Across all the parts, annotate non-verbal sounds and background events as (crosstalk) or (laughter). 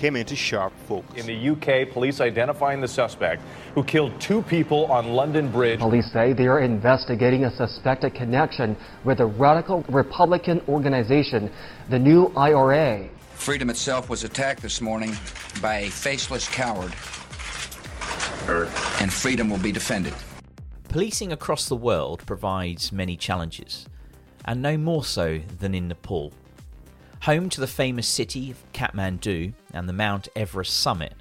came into sharp focus. In the UK, police identifying the suspect who killed two people on London Bridge. Police say they are investigating a suspected connection with a radical Republican organization, the New IRA. Freedom itself was attacked this morning by a faceless coward. And freedom will be defended. Policing across the world provides many challenges, and no more so than in Nepal. Home to the famous city of Kathmandu and the Mount Everest summit,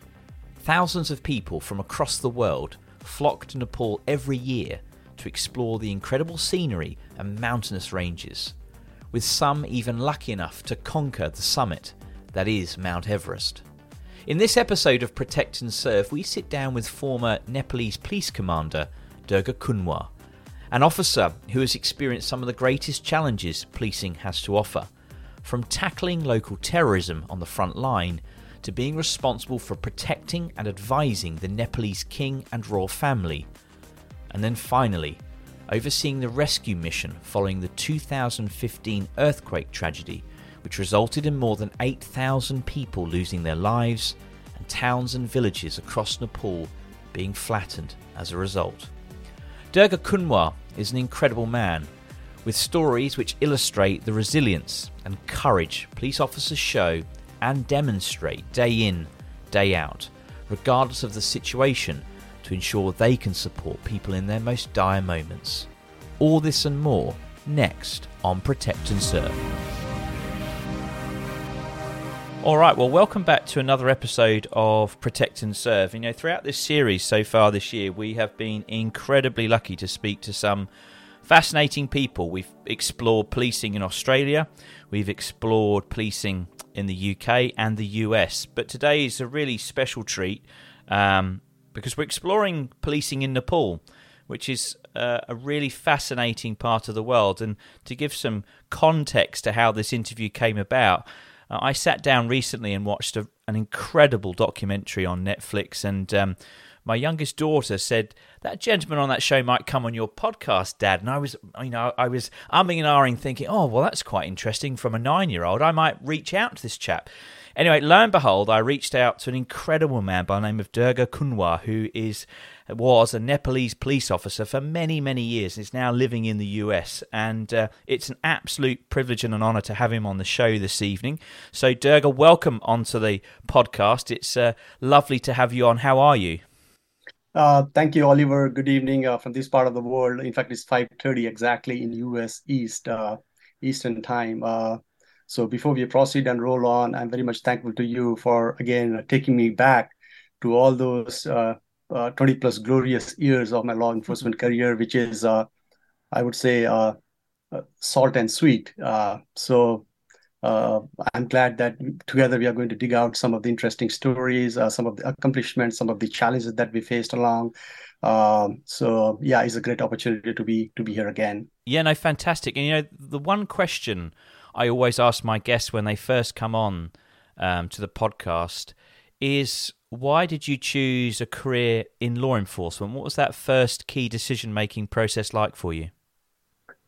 thousands of people from across the world flock to Nepal every year to explore the incredible scenery and mountainous ranges, with some even lucky enough to conquer the summit that is Mount Everest. In this episode of Protect and Serve, we sit down with former Nepalese police commander Durga Kunwar, an officer who has experienced some of the greatest challenges policing has to offer from tackling local terrorism on the front line to being responsible for protecting and advising the Nepalese king and royal family, and then finally, overseeing the rescue mission following the 2015 earthquake tragedy, which resulted in more than 8,000 people losing their lives and towns and villages across Nepal being flattened as a result. Durga Kunwar is an incredible man with stories which illustrate the resilience and courage police officers show and demonstrate day in, day out, regardless of the situation, to ensure they can support people in their most dire moments. All this and more next on Protect and Serve. All right, well, welcome back to another episode of Protect and Serve. You know, throughout this series so far this year, we have been incredibly lucky to speak to some fascinating people. We've explored policing in Australia, we've explored policing in the UK and the US, but today is a really special treat um, because we're exploring policing in Nepal, which is uh, a really fascinating part of the world. And to give some context to how this interview came about, uh, I sat down recently and watched a, an incredible documentary on Netflix, and um, my youngest daughter said that gentleman on that show might come on your podcast, Dad. And I was, you know, I was umming and ahhing, thinking, oh, well, that's quite interesting. From a nine-year-old, I might reach out to this chap. Anyway, lo and behold, I reached out to an incredible man by the name of Durga Kunwar, who is was a Nepalese police officer for many, many years and is now living in the US. And uh, it's an absolute privilege and an honour to have him on the show this evening. So, Durga, welcome onto the podcast. It's uh, lovely to have you on. How are you? Uh, thank you, Oliver. Good evening uh, from this part of the world. In fact, it's 5.30 exactly in US East, uh, Eastern time. Uh, So before we proceed and roll on, I'm very much thankful to you for again taking me back to all those uh, uh, 20 plus glorious years of my law enforcement career, which is, uh, I would say, uh, uh, salt and sweet. Uh, I'm glad that together we are going to dig out some of the interesting stories, some of the accomplishments, some of the challenges that we faced along. Um, so yeah, it's a great opportunity to be to be here again. Yeah, no, fantastic. And you know, the one question I always ask my guests when they first come on um, to the podcast is why did you choose a career in law enforcement? What was that first key decision making process like for you?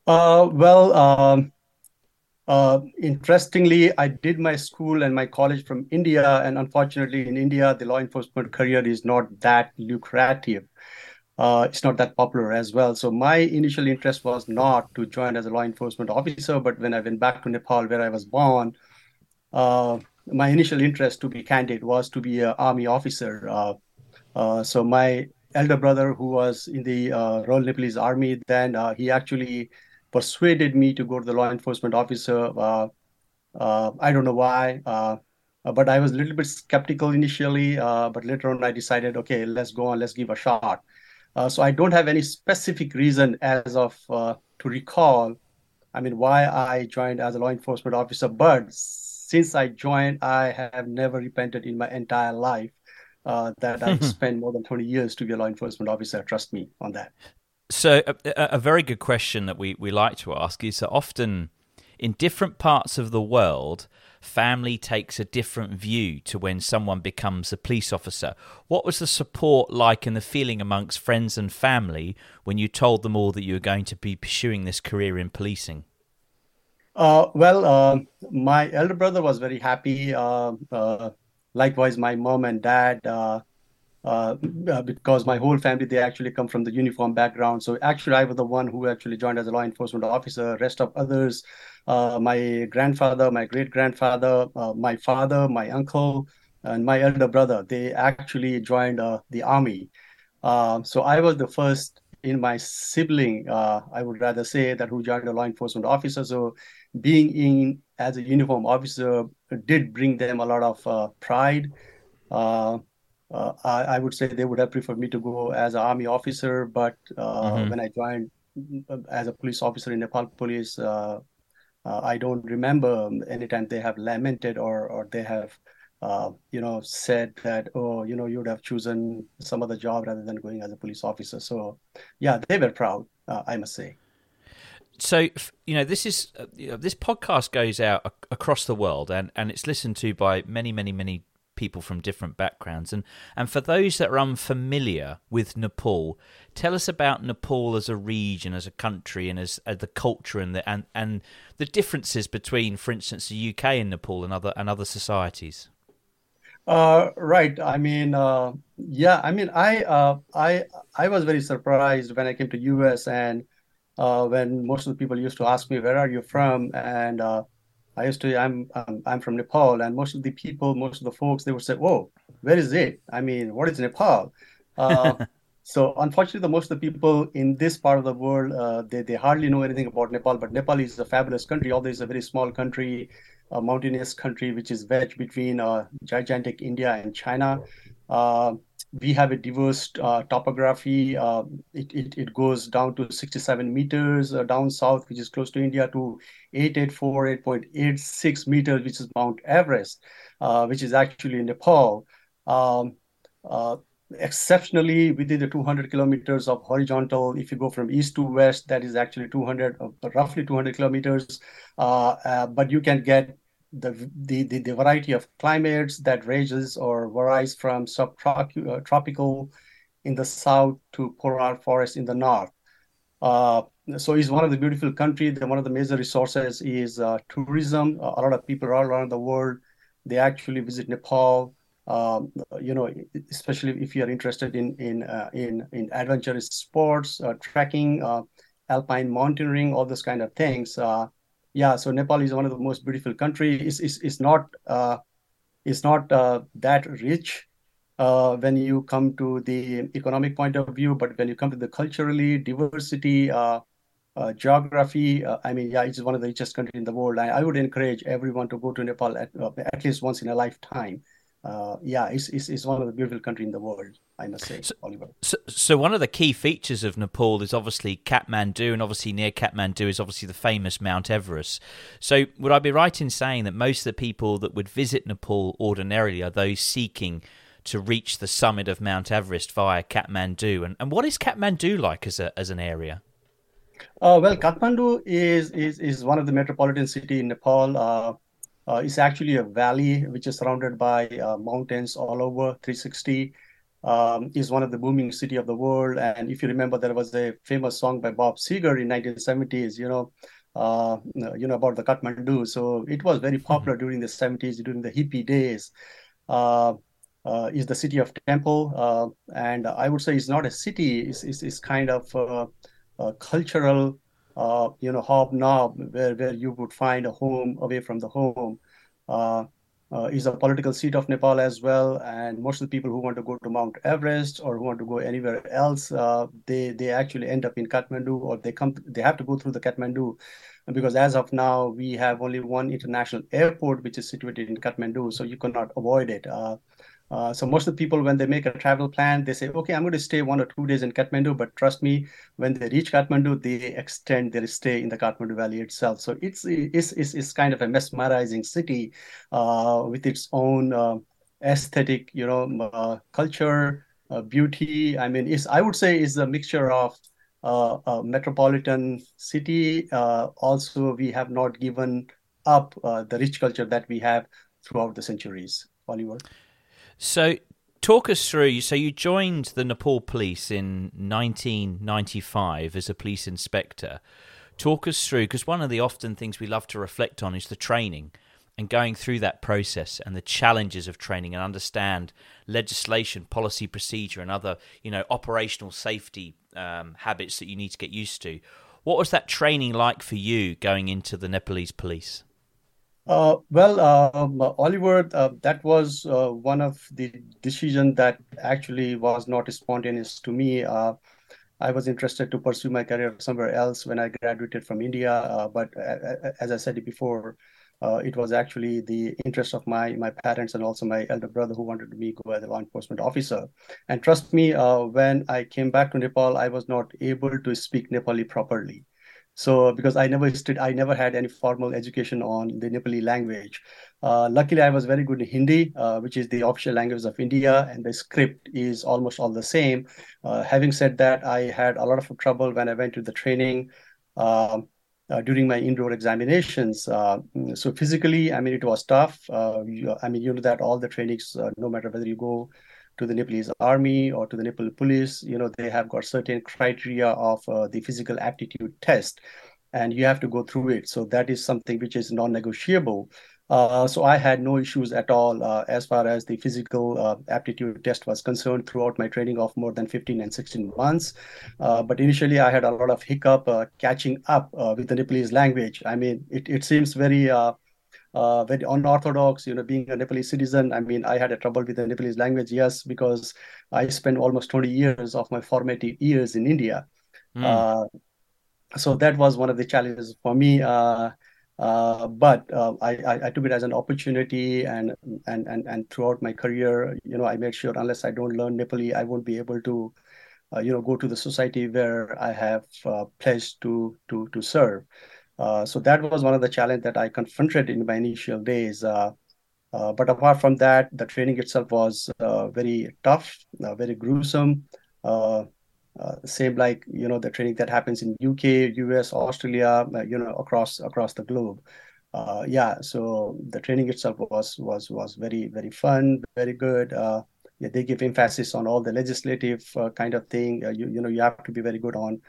Uh, well, um, uh, interestingly, I did my school and my college from India, and unfortunately, in India, the law enforcement career is not that lucrative. Uh, it's not that popular as well. So my initial interest was not to join as a law enforcement officer, but when I went back to Nepal, where I was born, uh, my initial interest, to be candid, was to be an army officer. Uh, uh, so my elder brother, who was in the Royal Nepalese Army, then he actually persuaded me to go to the law enforcement officer. Uh, uh, I don't know why, but I was a little bit skeptical initially. but later on, I decided, okay, let's go on, let's give a shot. so I don't have any specific reason as of to recall. I mean, why I joined as a law enforcement officer, but since I joined, I have never repented in my entire life uh, that I (laughs) spent more than 20 years to be a law enforcement officer. Trust me on that. So, a, a, very good question that we, we like to ask is that often in different parts of the world, family takes a different view to when someone becomes a police officer. What was the support like and the feeling amongst friends and family when you told them all that you were going to be pursuing this career in policing? Uh, well, uh, my elder brother was very happy. Uh, uh likewise, my mom and dad, uh, uh, because my whole family they actually come from the uniform background. So actually, I was the one who actually joined as a law enforcement officer. Rest of others, my grandfather, my great grandfather, my father, my uncle, and my elder brother, they actually joined the army. so I was the first in my sibling, uh, I would rather say, that who joined a law enforcement officer. So being in as a uniform officer did bring them a lot of uh, pride. Uh, uh, I, I, would say they would have preferred me to go as an army officer, but uh, mm-hmm. when I joined uh, as a police officer in Nepal Police, uh, I don't remember anytime they have lamented or or they have uh, you know, said that, oh, you know, you would have chosen some other job rather than going as a police officer. So, yeah, they were proud, uh, I must say. So, you know, this is uh, you know, this podcast goes out across the world, and and it's listened to by many, many, many people from different backgrounds. And and for those that are unfamiliar with Nepal, tell us about Nepal as a region, as a country, and as, as the culture and the and and the differences between, for instance, the UK and Nepal and other and other societies. Uh, right. I mean, uh, yeah. I mean, I uh, I I was very surprised when I came to US and uh, when most of the people used to ask me, "Where are you from?" and uh, I used to, I'm, I'm I'm from Nepal, and most of the people, most of the folks, they would say, "Whoa, where is it?" I mean, what is Nepal? (laughs) Uh, so unfortunately, the most of the people in this part of the world, uh, they they hardly know anything about Nepal. But Nepal is a fabulous country. Although it's a very small country, a mountainous country which is wedged between uh, gigantic India and China. Uh, we have a diverse uh, topography. Uh, it, it, it, goes down to 67 meters uh, down south, which is close to India, to 884, 8.86 meters, which is Mount Everest, uh, which is actually in Nepal. Um, exceptionally within the 200 kilometers of horizontal if you go from east to west that is actually 200 roughly 200 kilometers uh, uh, but you can get the, the, the, the, variety of climates that ranges or varies from subtropical uh, in the south to polar forest in the north. Uh, so it's one of the beautiful country. countries. One of the major resources is uh, tourism. A lot of people all around the world, they actually visit Nepal. Um, you know, especially if you are interested in in uh, in in adventurous sports, uh, trekking, uh, alpine mountaineering, all those kind of things yeah, so Nepal is one of the most beautiful countries. It's, it's, it's not uh, it's not uh, that rich uh, when you come to the economic point of view, but when you come to the culturally diversity, uh, uh, geography. Uh, I mean, yeah, it's one of the richest countries in the world. I, I would encourage everyone to go to Nepal at, at least once in a lifetime. Uh, yeah, it's, it's, it's one of the beautiful countries in the world. I must say, so, Oliver. So, so one of the key features of Nepal is obviously Kathmandu, and obviously near Kathmandu is obviously the famous Mount Everest. So, would I be right in saying that most of the people that would visit Nepal ordinarily are those seeking to reach the summit of Mount Everest via Kathmandu? And, and what is Kathmandu like as a as an area? Uh, well, Kathmandu is, is is one of the metropolitan city in Nepal. Uh, uh, it's actually a valley which is surrounded by uh, mountains all over 360 um, is one of the booming city of the world. And if you remember, there was a famous song by Bob Seger in 1970s, you know, uh, you know about the Kathmandu. So it was very popular during the 70s, during the hippie days. Uh, uh, is the city of temple, uh, and I would say it's not a city. It's, it's, it's kind of a cultural, uh, you know, hobnob where where you would find a home away from the home. Uh, uh, is a political seat of Nepal as well. And most of the people who want to go to Mount Everest or who want to go anywhere else, uh, they they actually end up in Kathmandu or they come they have to go through the Kathmandu because as of now we have only one international airport which is situated in Kathmandu, so you cannot avoid it. Uh, uh, so most of the people, when they make a travel plan, they say, okay, I'm going to stay one or two days in Kathmandu, but trust me, when they reach Kathmandu, they extend their stay in the Kathmandu Valley itself. So it's it's, it's, it's kind of a mesmerizing city uh, with its own uh, aesthetic, you know, uh, culture, uh, beauty. I mean, it's I would say is a mixture of a metropolitan city. also, we have not given up the rich culture that we have throughout the centuries. Oliver. So, talk us through. So, you joined the Nepal police in 1995 as a police inspector. Talk us through, because one of the often things we love to reflect on is the training and going through that process and the challenges of training and understand legislation, policy, procedure, and other, you know, operational safety um, habits that you need to get used to. What was that training like for you going into the Nepalese police? Uh, well, um, Oliver, uh, that was uh, one of the decisions that actually was not spontaneous to me. Uh, I was interested to pursue my career somewhere else when I graduated from India, uh, but as I said before, uh, it was actually the interest of my my parents and also my elder brother who wanted me to go as a law enforcement officer. And trust me, when I came back to Nepal, I was not able to speak Nepali properly. So because I never stood, I never had any formal education on the Nepali language. Uh, luckily, I was very good in Hindi, uh, which is the official language of India, and the script is almost all the same. Uh, having said that, I had a lot of trouble when I went to the training um, uh, during my indoor examinations. Uh, so physically, I mean, it was tough. Uh, you, I mean, you know that all the trainings, no matter whether you go to the Nepalese army or to the Nepal police, you know, they have got certain criteria of uh, the physical aptitude test, and you have to go through it. So that is something which is non-negotiable. Uh, so I had no issues at all uh, as far as the physical uh, aptitude test was concerned throughout my training of more than 15 and 16 months. Uh, but initially, I had a lot of hiccup uh, catching up with the Nepalese language. I mean, it, it seems very uh, very unorthodox, you know, being a Nepalese citizen. I mean, I had a trouble with the Nepalese language, yes, because I spent almost 20 years of my formative years in India. Mm. Uh, so that was one of the challenges for me. Uh, uh, but uh, I, I, I, took it as an opportunity, and, and and and throughout my career, you know, I made sure unless I don't learn Nepali, I won't be able to, uh, you know, go to the society where I have uh, pledged to to to serve. Uh, so that was one of the challenge that I confronted in my initial days. Uh, uh, but apart from that, the training itself was uh, very tough, uh, very gruesome. same like you know the training that happens in UK, US, Australia, you know across across the globe. yeah, so the training itself was was was very very fun, very good. yeah, they give emphasis on all the legislative kind of thing. you you know you have to be very good on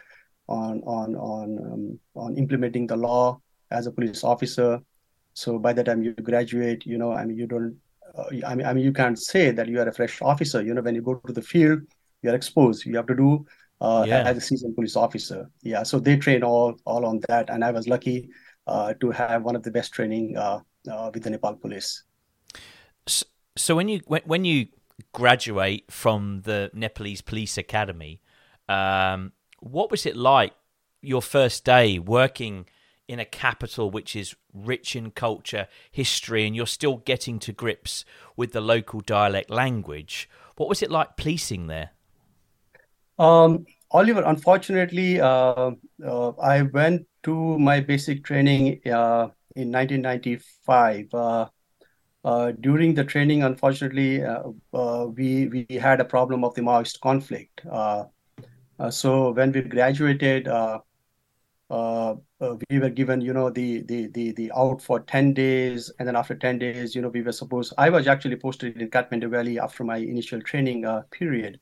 on on on um, on implementing the law as a police officer. So by the time you graduate, you know, I mean, you don't. Uh, I mean, I mean, you can't say that you are a fresh officer. You know, when you go to the field, you are exposed. You have to do uh, yeah. as a seasoned police officer. Yeah, so they train all all on that, and I was lucky uh, to have one of the best training uh, uh, with the Nepal police. So, so when you when, when you graduate from the Nepalese Police Academy, um, what was it like your first day working in a capital which is rich in culture, history, and you're still getting to grips with the local dialect language. What was it like policing there? Um, Oliver, unfortunately, uh, uh, I went to my basic training uh, in 1995. Uh, uh, during the training, unfortunately, uh, we we had a problem of the Maoist conflict. Uh, so when we graduated, uh, uh, we were given, you know, the, the the the out for 10 days, and then after 10 days, you know, we were supposed. I was actually posted in Kathmandu Valley after my initial training period.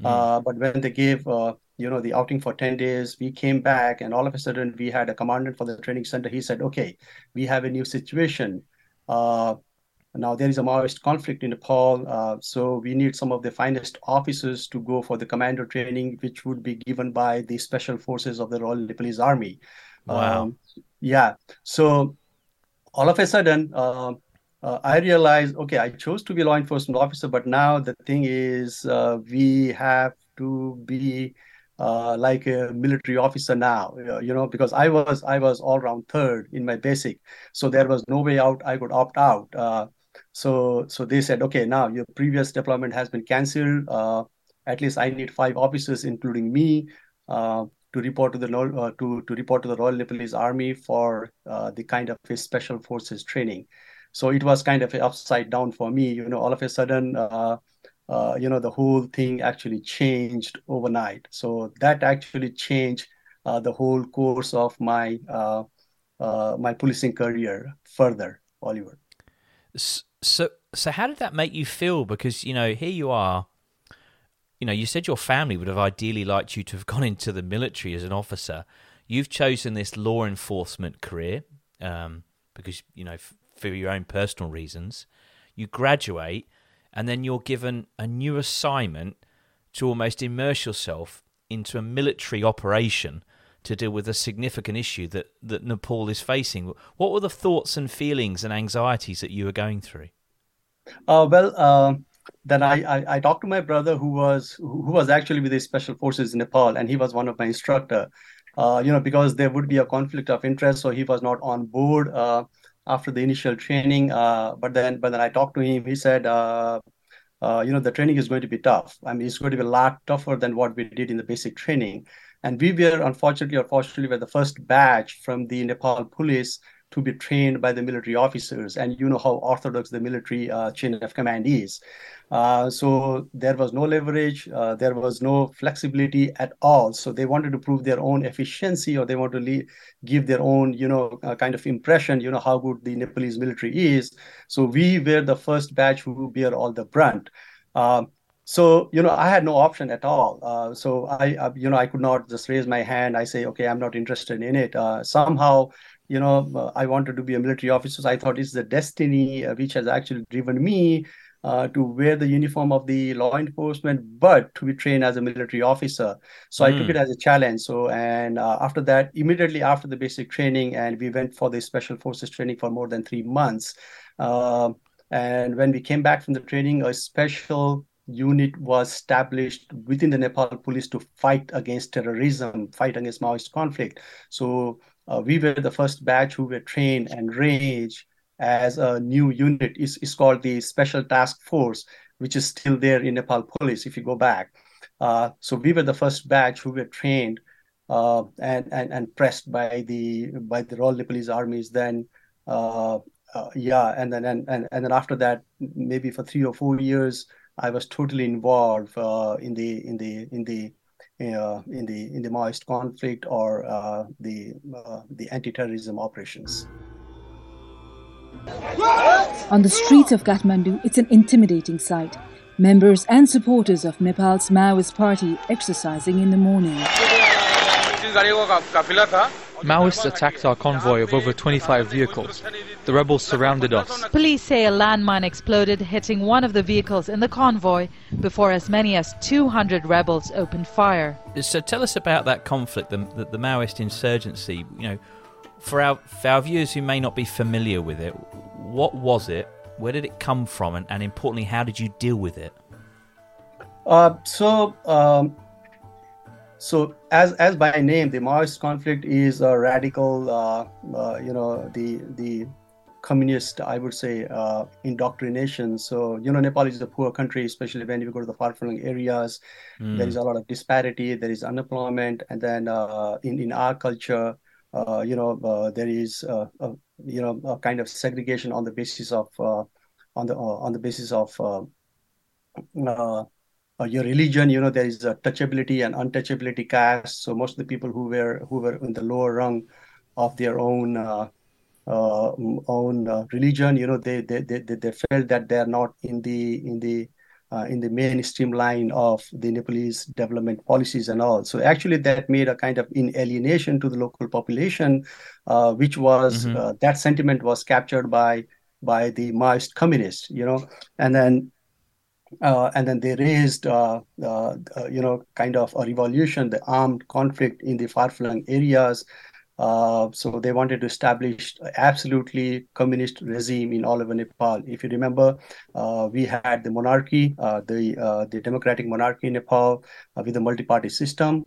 Mm. but when they gave you know the outing for 10 days we came back and all of a sudden we had a commandant for the training center he said okay we have a new situation uh, now there is a Maoist conflict in Nepal, uh, so we need some of the finest officers to go for the commando training, which would be given by the special forces of the Royal Nepalese Army. Wow. Um, yeah. So all of a sudden, uh, uh, I realized, okay, I chose to be a law enforcement officer, but now the thing is, uh, we have to be uh, like a military officer now you know because i was i was all round third in my basic so there was no way out i could opt out uh, so so they said okay now your previous deployment has been cancelled uh, at least i need five officers including me uh, to report to the uh, to to report to the royal nepalese army for uh, the kind of special forces training so it was kind of upside down for me you know all of a sudden uh, you know, the whole thing actually changed overnight. So that actually changed uh, the whole course of my uh, uh my policing career further, Oliver. So, so how did that make you feel? Because you know, here you are. You know, you said your family would have ideally liked you to have (laughs) gone into the military as an officer. You've chosen this law enforcement career um, because you know, f- for your own personal reasons. You graduate and then you're given a new assignment to almost immerse yourself into a military operation to deal with a significant issue that, that Nepal is facing. What were the thoughts and feelings and anxieties that you were going through? Uh, well, uh, then I, I, I, talked to my brother who was who was actually with the special forces in Nepal, and he was one of my instructor. Uh, you know, because there would be a conflict of interest, so he was not on board. Uh, after the initial training. Uh, but then, but then I talked to him. He said, uh, you know, the training is going to be tough. I mean, it's going to be a lot tougher than what we did in the basic training. And we were, unfortunately or fortunately, were the first batch from the Nepal police to be trained by the military officers. And you know how orthodox the military uh, chain of command is. Uh, so there was no leverage, uh, there was no flexibility at all. So they wanted to prove their own efficiency, or they want to le- give their own, you know, uh, kind of impression, you know, how good the Nepalese military is. So we were the first batch who bear all the brunt. Um, so you know i had no option at all uh, so I, uh, you know i could not just raise my hand i say okay i'm not interested in it uh, somehow you know, uh, I wanted to be a military officer. So I thought it's the destiny uh, which has actually driven me uh, to wear the uniform of the law enforcement, but to be trained as a military officer. So mm. I took it hmm. as a challenge. So, and uh, after that, immediately after the basic training, and we went for the special forces training for more than three months. Uh, and when we came back from the training, a special unit was established within the Nepal police to fight against terrorism, fight against Maoist conflict. So uh, we were the first batch who were trained and ranged as a new unit. It's, it's called the Special Task Force, which is still there in Nepal Police if you go back. Uh, so we were the first batch who were trained uh, and, and and pressed by the by the Royal Nepalese armies. Then uh, uh, yeah, and then and, and and then after that, maybe for three or four years, I was totally involved uh, in the in the in the uh, in the in the Maoist conflict or uh, the uh, the anti-terrorism operations. On the streets of Kathmandu, it's an intimidating sight. Members and supporters of Nepal's Maoist party exercising in the morning. Maoists attacked our convoy of over 25 vehicles. The rebels surrounded us. Police say a landmine exploded, hitting one of the vehicles in the convoy before as many as 200 rebels opened fire. So tell us about that conflict, the, the, the Maoist insurgency. You know, for our, for our viewers who may not be familiar with it, what was it? Where did it come from? And, and importantly, how did you deal with it? Uh, so um, so as as by name, the Maoist conflict is a radical, uh, uh, you know, the the communist, I would say, uh, indoctrination. So you know, Nepal is a poor country, especially when you go to the far-flung areas. Mm. There is a lot of disparity. There is unemployment, and then uh, in in our culture, uh, you know, uh, there is a, you know a kind of segregation on the basis of on the on the basis of uh, your religion you know there is a touchability and untouchability caste so most of the people who were who were in the lower rung of their own uh, uh, own uh, religion you know they, they they they felt that they are not in the in the uh, in the mainstream line of the Nepalese development policies and all. So actually, that made a kind of inalienation to the local population, uh, which was mm-hmm. that sentiment was captured by by the Maoist communists, you know, and then uh, and then they raised, uh, uh, uh, you know, kind of a revolution, the armed conflict in the far-flung areas. Uh, so they wanted to establish absolutely communist regime in all over Nepal. If you remember, uh, we had the monarchy, the the democratic monarchy in Nepal with the multi-party system.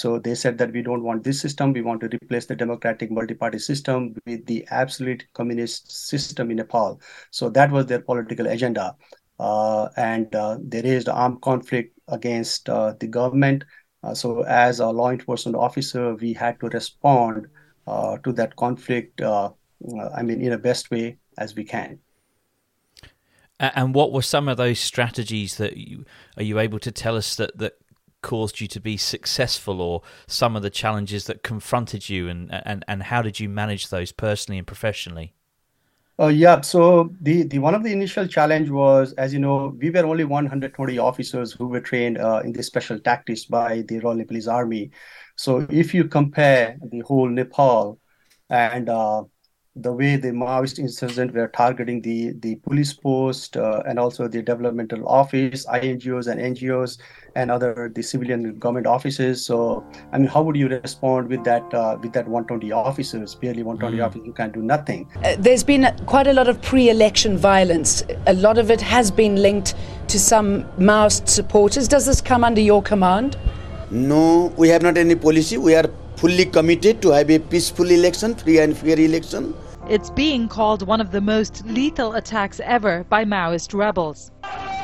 so they said that we don't want this system. We want to replace the democratic multi-party system with the absolute communist system in Nepal. So that was their political agenda. Uh, and uh, there is armed conflict against uh, the government. Uh, so, as a law enforcement officer, we had to respond uh, to that conflict. Uh, I mean, in the best way as we can. And what were some of those strategies that you are you able to tell us that that caused you to be successful, or some of the challenges that confronted you, and and and how did you manage those personally and professionally? Uh, yeah, so the, the one of the initial challenge was, as you know, we were only 120 officers who were trained uh, in the special tactics by the Royal Nepalese Army. So if you compare the whole Nepal and uh, the way the Maoist insurgents were targeting the, the police post uh, and also the developmental office, INGOs and NGOs, and other the civilian government offices. So, I mean, how would you respond with that uh, with that 120 officers, barely 120 mm. officers who can do nothing? Uh, there's been quite a lot of pre-election violence. A lot of it has been linked to some Maoist supporters. Does this come under your command? No, we have not any policy. We are fully committed to have a peaceful election, free and fair election. It's being called one of the most lethal attacks ever by Maoist rebels.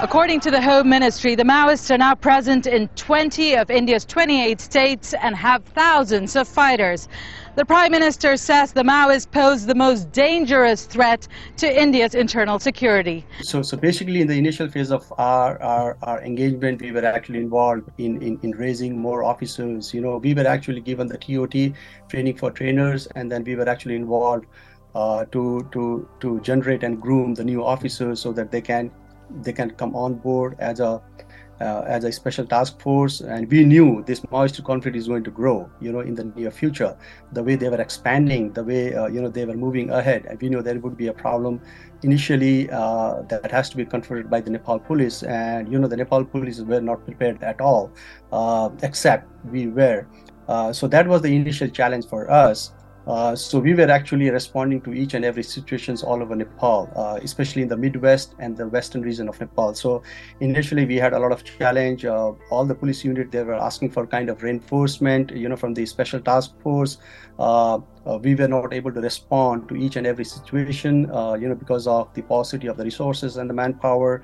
According to the Home Ministry, the Maoists are now present in 20 of India's 28 states and have thousands of fighters. The Prime Minister says the Maoists pose the most dangerous threat to India's internal security. So, so basically, in the initial phase of our, our, our engagement, we were actually involved in, in, in raising more officers. You know, we were actually given the TOT training for trainers, and then we were actually involved uh, to to to generate and groom the new officers so that they can they can come on board as a uh, as a special task force. And we knew this Maoist conflict is going to grow you know in the near future. The way they were expanding the way uh, you know they were moving ahead. And we knew there would be a problem initially uh, that has to be confronted by the nepal police. And you know the nepal police were not prepared at all uh, except we were. Uh, so that was the initial challenge for us uh, so we were actually responding to each and every situations all over Nepal, uh, especially in the Midwest and the western region of Nepal. So initially we had a lot of challenge. Uh, all the police unit they were asking for kind of reinforcement, you know, from the special task force. Uh, uh, we were not able to respond to each and every situation, you know, because of the paucity of the resources and the manpower.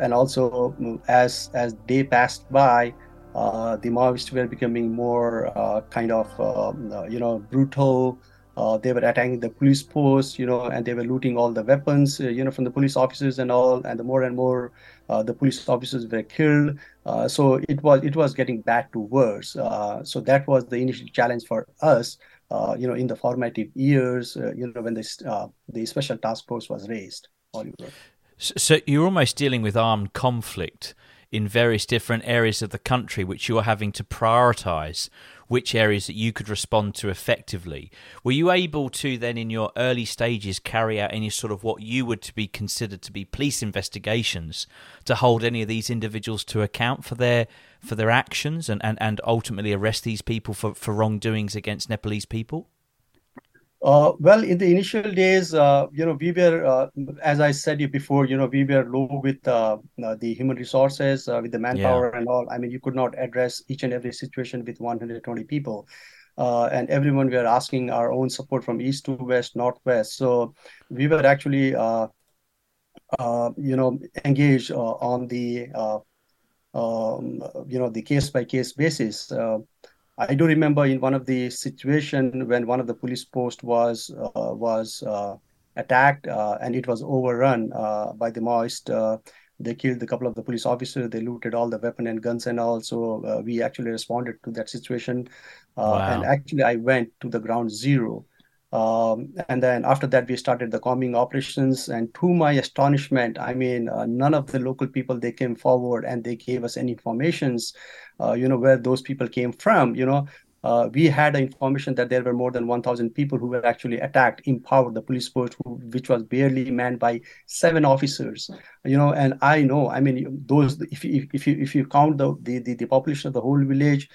and also as as day passed by, uh, the Maoists were becoming more uh, kind of, um, uh, you know, brutal. Uh, they were attacking the police posts, you know, and they were looting all the weapons, you know, from the police officers and all. And the more and more the police officers were killed, so it was it was getting bad to worse. so that was the initial challenge for us, you know, in the formative years, you know, when this the special task force was raised. Oliver. So you're almost dealing with armed conflict in various different areas of the country, which you are having to prioritize which areas that you could respond to effectively. Were you able to then, in your early stages, carry out any sort of what you would to be considered to be police investigations to hold any of these individuals to account for their for their actions and, and, and ultimately arrest these people for, for wrongdoings against Nepalese people? Uh, well, in the initial days, uh, you know, we were, uh, as I said you before, you know, we were low with uh, uh, the human resources, uh, with the manpower yeah. and all. I mean, you could not address each and every situation with 120 people. and everyone we are asking our own support from east to west, northwest. So we were actually, you know, engaged on the, um, you know, the case by case basis. I do remember in one of the situation when one of the police post was uh, was uh, attacked uh, and it was overrun uh, by the Maoist. Uh, they killed a couple of the police officers. They looted all the weapon and guns and all. So uh, we actually responded to that situation. Wow. And actually, I went to the ground zero. Um, and then after that, we started the combing operations. And to my astonishment, I mean, none of the local people they came forward and they gave us any informations uh, you know, where those people came from, you know, uh, we had information that there were more than 1,000 people who were actually attacked, empowered the police force, who, which was barely manned by seven officers. You know, and I know, I mean, those if you if you if you count the the, the, the population of the whole village,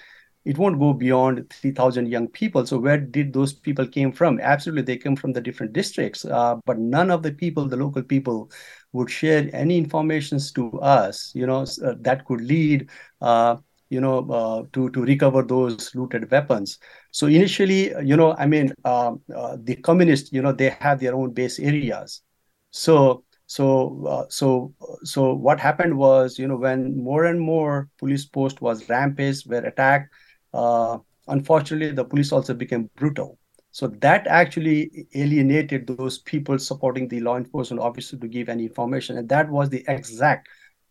it won't go beyond 3,000 young people. So where did those people came from? Absolutely, they came from the different districts, uh, but none of the people, the local people, would share any informations to us. You know, uh, that could lead. Uh, you know, uh, to to recover those looted weapons. So initially, you know, I mean, uh, uh, the communists, you know, they have their own base areas. So so uh, so so what happened was, you know, when more and more police post was rampaged, were attacked. Uh, unfortunately, the police also became brutal. So that actually alienated those people supporting the law enforcement officer to give any information, and that was the exact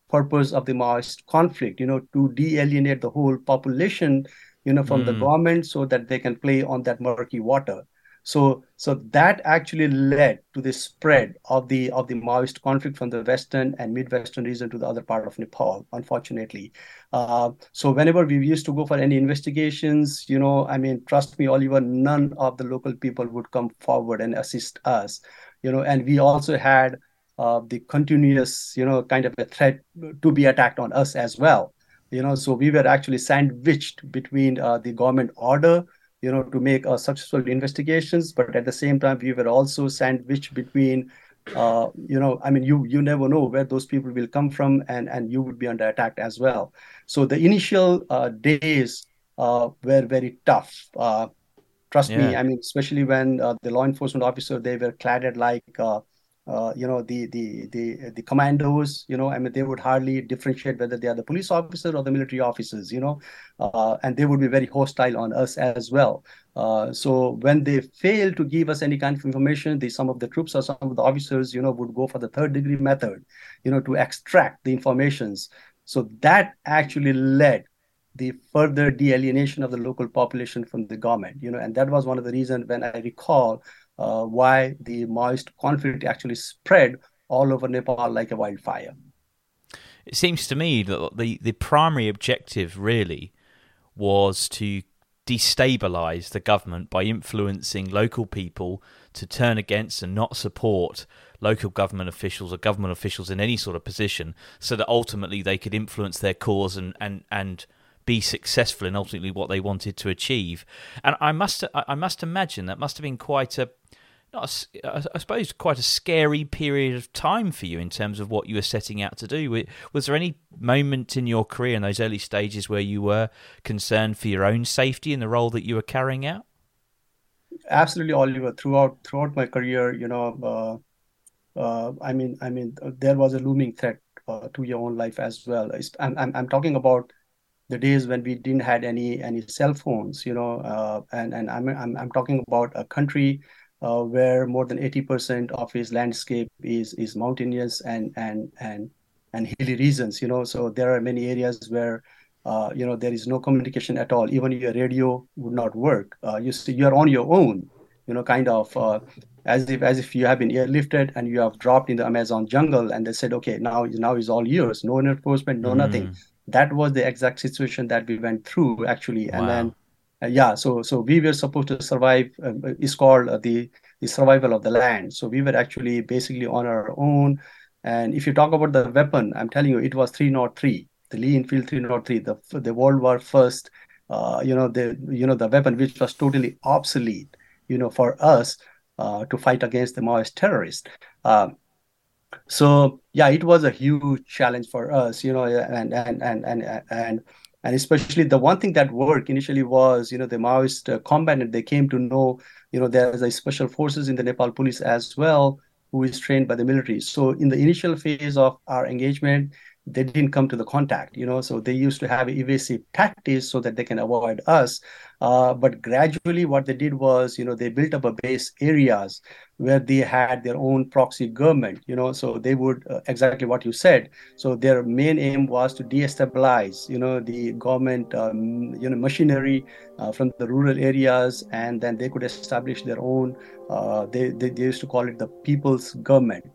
purpose of the Maoist conflict, you know, to de-alienate the whole population, you know, from mm. the government so that they can play on that murky water. So, so that actually led to the spread of the of the Maoist conflict from the western and midwestern region to the other part of Nepal. Unfortunately, uh, so whenever we used to go for any investigations, you know, I mean, trust me, Oliver, none of the local people would come forward and assist us. You know, and we also had uh, the continuous, you know, kind of a threat to be attacked on us as well. You know, so we were actually sandwiched between uh, the government order, you know, to make uh, successful investigations, but at the same time, we were also sandwiched between, uh, you know, I mean, you you never know where those people will come from, and and you would be under attack as well. So the initial uh, days uh, were very tough. trust yeah. me, I mean, especially when the law enforcement officer they were cladded like uh, you know the the the the commandos you know i mean they would hardly differentiate whether they are the police officer or the military officers you know uh, and they would be very hostile on us as well. Uh, so when they fail to give us any kind of information the some of the troops or some of the officers you know would go for the third degree method you know to extract the informations. So that actually led the further de-alienation of the local population from the government you know and that was one of the reasons when i recall uh, why the Maoist conflict actually spread all over Nepal like a wildfire. It seems to me that the, the primary objective really was to destabilize the government by influencing local people to turn against and not support local government officials or government officials in any sort of position so that ultimately they could influence their cause and, and, and be successful in ultimately what they wanted to achieve. And I must I must imagine that must have been quite a not a, I suppose quite a scary period of time for you in terms of what you were setting out to do. Was there any moment in your career in those early stages where you were concerned for your own safety in the role that you were carrying out? Absolutely, Oliver. Throughout throughout my career, you know, uh, uh, I mean, I mean, there was a looming threat uh, to your own life as well. I'm, I'm, I'm talking about the days when we didn't had any any cell phones, you know, uh, and and I'm, I'm I'm talking about a country uh, where more than 80% of its landscape is is mountainous and and and and hilly regions you know. So there are many areas where uh, you know there is no communication at all. Even your radio would not work. Uh, you see you're on your own you know kind of uh, as if as if you have been airlifted and you have dropped in the amazon jungle and they said okay now now is all yours. No enforcement no mm. nothing that was the exact situation that we went through actually and wow. then uh, yeah, so so we were supposed to survive. Uh, it's called uh, the the survival of the land. So we were actually basically on our own. And if you talk about the weapon, I'm telling you, it was 303, the Lee Enfield 303, the the World War First. Uh, you know the you know the weapon which was totally obsolete you know, for us uh, to fight against the Maoist terrorists. Um, so yeah, it was a huge challenge for us, you know, and and and and and and especially the one thing that worked initially was, you know, the Maoist uh, combatant. They came to know, you know, there's a special forces in the Nepal police as well who is trained by the military. So in the initial phase of our engagement, they didn't come to the contact you know so they used to have evasive tactics so that they can avoid us. Uh, but gradually what they did was you know they built up a base areas where they had their own proxy government you know so they would uh, exactly what you said. So their main aim was to destabilize you know the government um, you know machinery uh, from the rural areas and then they could establish their own uh, they, they, they used to call it the people's government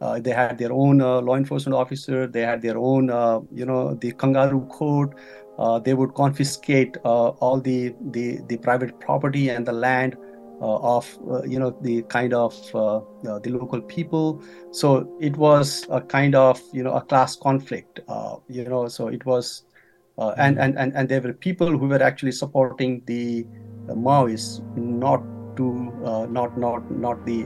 uh, they had their own uh, law enforcement officer. They had their own, uh, you know, the kangaroo court. Uh, they would confiscate uh, all the, the the private property and the land uh, of, you know, the kind of the local people. So it was a kind of, you know, a class conflict. you know, so it was, and and and and there were people who were actually supporting the, the Maoists, not to not not not the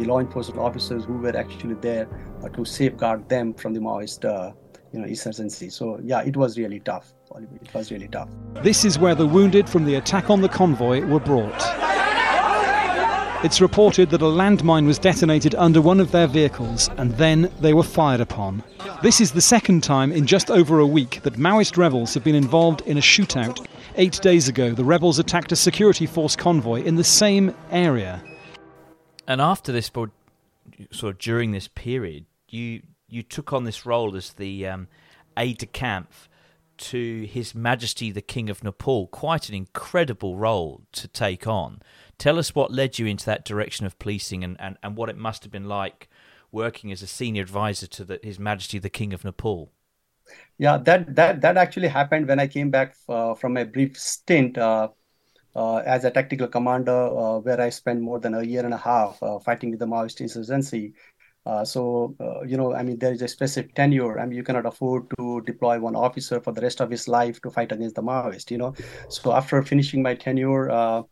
the law enforcement officers who were actually there uh, to safeguard them from the Maoist, uh, you know, insurgency. So yeah, it was really tough. It was really tough. This is where the wounded from the attack on the convoy were brought. It's reported that a landmine was detonated under one of their vehicles and then they were fired upon. This is the second time in just over a week that Maoist rebels have been involved in a shootout. Eight days ago, the rebels attacked a security force convoy in the same area. And after this, sort of during this period, you you took on this role as the um, aide de camp to His Majesty the King of Nepal. Quite an incredible role to take on. Tell us what led you into that direction of policing and, and, and what it must have been like working as a senior advisor to the, His Majesty the King of Nepal. Yeah, that that that actually happened when I came back uh, from a brief stint uh, as a tactical commander, uh, where I spent more than a year and a half uh, fighting with the Maoist insurgency. Uh, so, uh, you know, I mean, there is a specific tenure. I mean, you cannot afford to deploy one officer for the rest of his life to fight against the Maoist, you know. So after finishing my tenure, uh,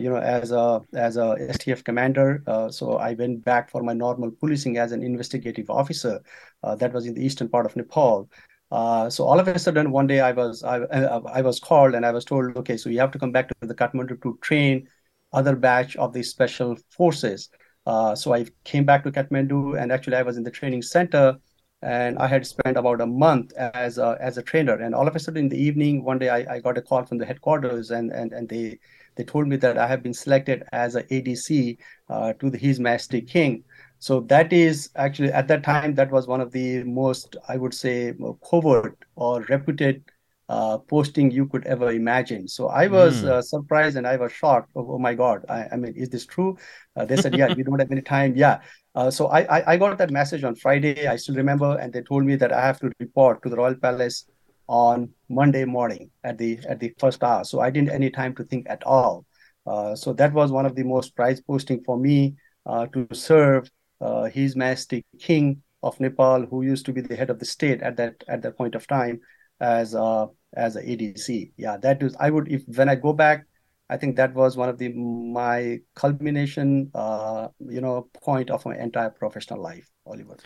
you know, as a as a STF commander, so I went back for my normal policing as an investigative officer. that was in the eastern part of Nepal. Uh, so all of a sudden, one day I was I, I was called and I was told, okay, so you have to come back to the Kathmandu to train other batch of the special forces. Uh, so I came back to Kathmandu and actually I was in the training center and I had spent about a month as a, as a trainer. And all of a sudden in the evening, one day I, I got a call from the headquarters and, and, and they, they told me that I have been selected as a ADC uh, to the His Majesty King. So that is actually at that time that was one of the most I would say covert or reputed uh, posting you could ever imagine. So I was mm. uh, surprised and I was shocked. Oh, oh my God! I, I, mean, is this true? Uh, they said, yeah, we don't have any time. Yeah. Uh, so I, I, I got that message on Friday. I still remember, and they told me that I have to report to the Royal Palace on Monday morning at the at the first hour. So I didn't any time to think at all. Uh, so that was one of the most prized posting for me uh, to serve uh, His Majesty King of Nepal, who used to be the head of the state at that at that point of time, as uh, as a ADC. Yeah, that is. I would if when I go back, I think that was one of the my culmination, uh, you know, point of my entire professional life, Oliver.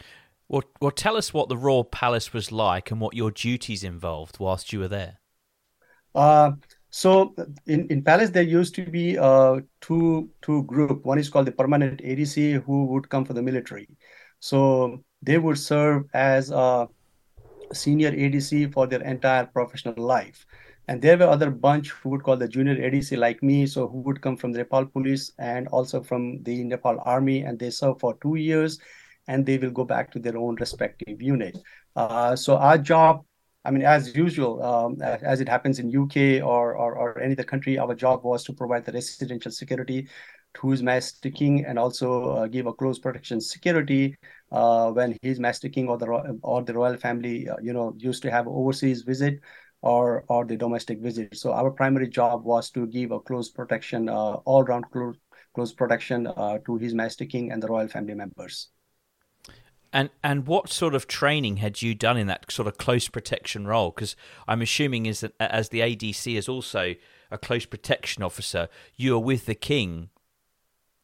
Well, well, tell us what the Royal Palace was like and what your duties involved whilst you were there. Uh, so in, in Palace, there used to be uh, two two group. One is called the permanent ADC, who would come for the military. So they would serve as a senior ADC for their entire professional life. And there were other bunch who would call the junior ADC like me, so who would come from the Nepal police and also from the Nepal army, and they serve for two years, and they will go back to their own respective unit. Uh, so our job I mean, as usual, um, as it happens in UK or, or, or any other country, our job was to provide the residential security to his master king and also uh, give a close protection security uh, when his master king or the or the royal family, uh, you know, used to have overseas visit or or the domestic visit. So our primary job was to give a close protection, uh, all round close close protection uh, to his master king and the royal family members. And and what sort of training had you done in that sort of close protection role? Because I'm assuming is that as the ADC is also a close protection officer, you were with the king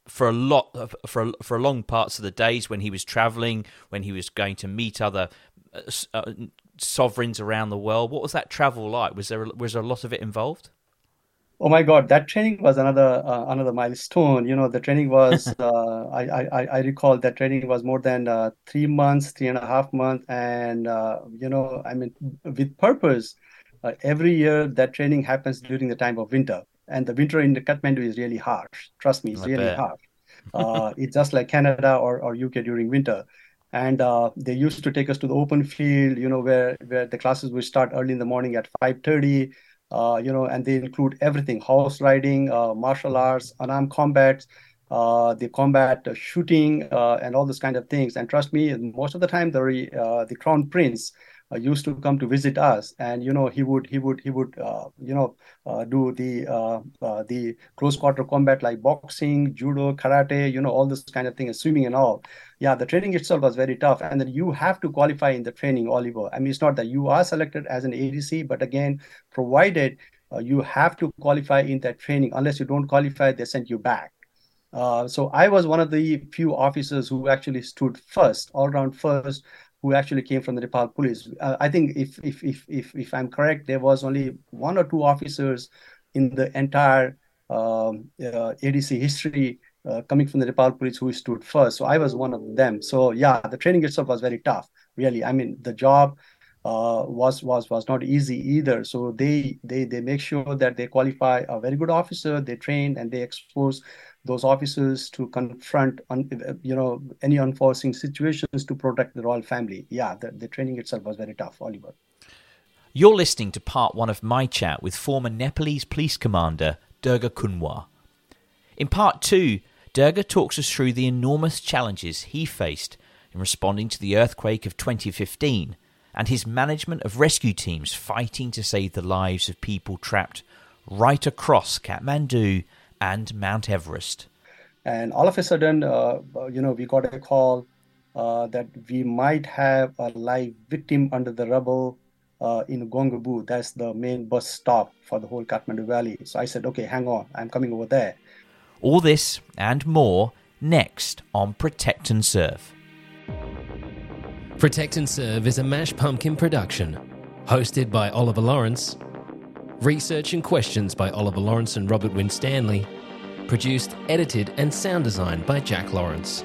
for a lot of, for for long parts of the days when he was traveling, when he was going to meet other uh, uh, sovereigns around the world. What was that travel like? Was there was there a lot of it involved? Oh my God, that training was another uh, another milestone. You know, the training was (laughs) uh, I, I I recall that training was more than uh, three months, three and a half months, and uh, you know, I mean, with purpose. Uh, every year, that training happens during the time of winter, and the winter in the Kathmandu is really harsh. Trust me, it's really harsh. (laughs) Uh, it's just like Canada or, or UK during winter and uh, they used to take us to the open field you know where where the classes would start early in the morning at 5.30 uh, you know, and they include everything: horse riding, uh, martial arts, unarmed combat, uh, the combat uh, shooting, uh, and all those kind of things. And trust me, most of the time, the the crown prince uh, used to come to visit us, and you know he would he would he would uh, you know uh, do the uh, uh, the close quarter combat like boxing, judo, karate, you know all this kind of thing, and swimming and all. Yeah, the training itself was very tough, and then you have to qualify in the training, Oliver. I mean, it's not that you are selected as an ADC, but again, provided uh, you have to qualify in that training. Unless you don't qualify, they send you back. Uh, so I was one of the few officers who actually stood first, all round first, who actually came from the Nepal police. Uh, I think if, if if if if I'm correct, there was only one or two officers in the entire um, uh, ADC history uh, coming from the Nepal police who stood first. So I was one of them. So yeah, the training itself was very tough. Really, I mean, the job uh, was was was not easy either. So they they they make sure that they qualify a very good officer. They train and they expose those officers to confront, un, you know, any unforeseen situations to protect the royal family. Yeah, the, the training itself was very tough, Oliver. You're listening to part one of my chat with former Nepalese police commander Durga Kunwar. In part two, Durga talks us through the enormous challenges he faced in responding to the earthquake of 2015 and his management of rescue teams fighting to save the lives of people trapped right across Kathmandu and Mount Everest. And all of a sudden, uh, you know, we got a call uh, that we might have a live victim under the rubble uh, in Gongabu. That's the main bus stop for the whole Kathmandu Valley. So I said, okay, hang on, I'm coming over there. All this and more next on Protect and Serve. Protect and Serve is a Mash Pumpkin production, hosted by Oliver Lawrence Research and questions by Oliver Lawrence and Robert Winstanley. Produced, edited, and sound designed by Jack Lawrence.